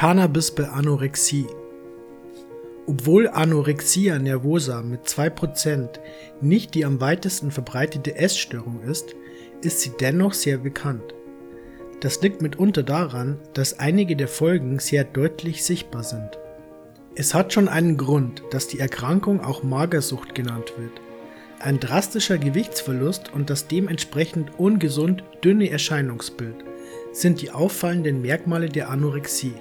Cannabis bei Anorexie. Obwohl Anorexia nervosa mit 2% nicht die am weitesten verbreitete Essstörung ist, ist sie dennoch sehr bekannt. Das liegt mitunter daran, dass einige der Folgen sehr deutlich sichtbar sind. Es hat schon einen Grund, dass die Erkrankung auch Magersucht genannt wird. Ein drastischer Gewichtsverlust und das dementsprechend ungesund dünne Erscheinungsbild sind die auffallenden Merkmale der Anorexie.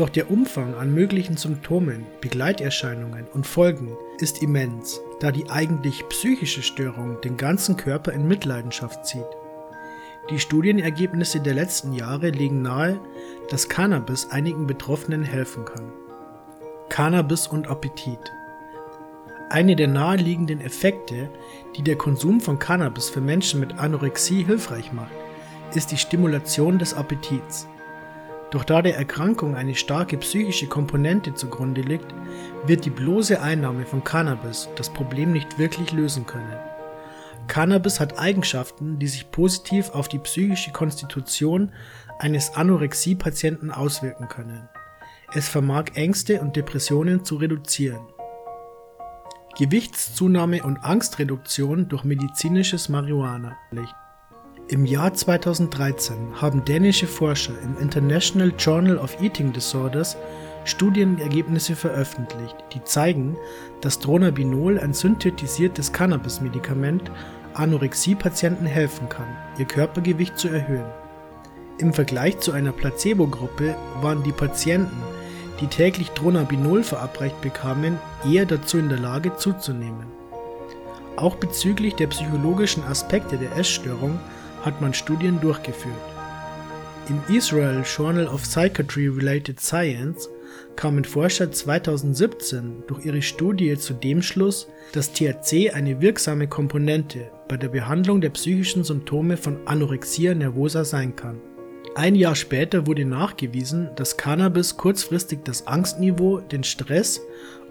Doch der Umfang an möglichen Symptomen, Begleiterscheinungen und Folgen ist immens, da die eigentlich psychische Störung den ganzen Körper in Mitleidenschaft zieht. Die Studienergebnisse der letzten Jahre legen nahe, dass Cannabis einigen Betroffenen helfen kann. Cannabis und Appetit eine der naheliegenden Effekte, die der Konsum von Cannabis für Menschen mit Anorexie hilfreich macht, ist die Stimulation des Appetits. Doch da der Erkrankung eine starke psychische Komponente zugrunde liegt, wird die bloße Einnahme von Cannabis das Problem nicht wirklich lösen können. Cannabis hat Eigenschaften, die sich positiv auf die psychische Konstitution eines Anorexie-Patienten auswirken können. Es vermag Ängste und Depressionen zu reduzieren. Gewichtszunahme und Angstreduktion durch medizinisches Marihuana. Im Jahr 2013 haben dänische Forscher im International Journal of Eating Disorders Studienergebnisse veröffentlicht, die zeigen, dass Dronabinol, ein synthetisiertes Cannabis-Medikament, Anorexie-Patienten helfen kann, ihr Körpergewicht zu erhöhen. Im Vergleich zu einer Placebo-Gruppe waren die Patienten die täglich Dronabinol verabreicht bekamen, eher dazu in der Lage zuzunehmen. Auch bezüglich der psychologischen Aspekte der Essstörung hat man Studien durchgeführt. Im Israel Journal of Psychiatry Related Science kamen Forscher 2017 durch ihre Studie zu dem Schluss, dass THC eine wirksame Komponente bei der Behandlung der psychischen Symptome von Anorexia nervosa sein kann. Ein Jahr später wurde nachgewiesen, dass Cannabis kurzfristig das Angstniveau, den Stress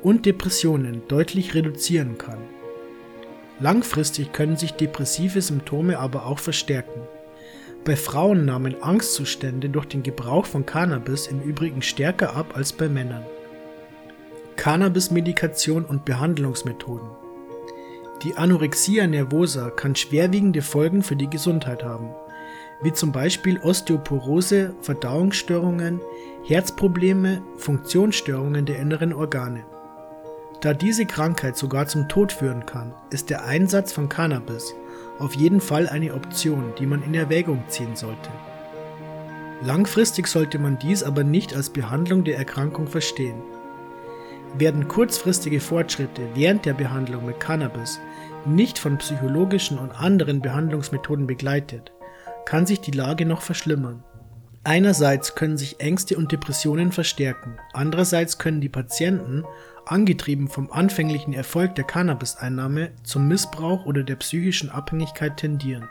und Depressionen deutlich reduzieren kann. Langfristig können sich depressive Symptome aber auch verstärken. Bei Frauen nahmen Angstzustände durch den Gebrauch von Cannabis im Übrigen stärker ab als bei Männern. Cannabis-Medikation und Behandlungsmethoden Die Anorexia nervosa kann schwerwiegende Folgen für die Gesundheit haben wie zum Beispiel Osteoporose, Verdauungsstörungen, Herzprobleme, Funktionsstörungen der inneren Organe. Da diese Krankheit sogar zum Tod führen kann, ist der Einsatz von Cannabis auf jeden Fall eine Option, die man in Erwägung ziehen sollte. Langfristig sollte man dies aber nicht als Behandlung der Erkrankung verstehen. Werden kurzfristige Fortschritte während der Behandlung mit Cannabis nicht von psychologischen und anderen Behandlungsmethoden begleitet, kann sich die Lage noch verschlimmern. Einerseits können sich Ängste und Depressionen verstärken, andererseits können die Patienten, angetrieben vom anfänglichen Erfolg der Cannabiseinnahme, zum Missbrauch oder der psychischen Abhängigkeit tendieren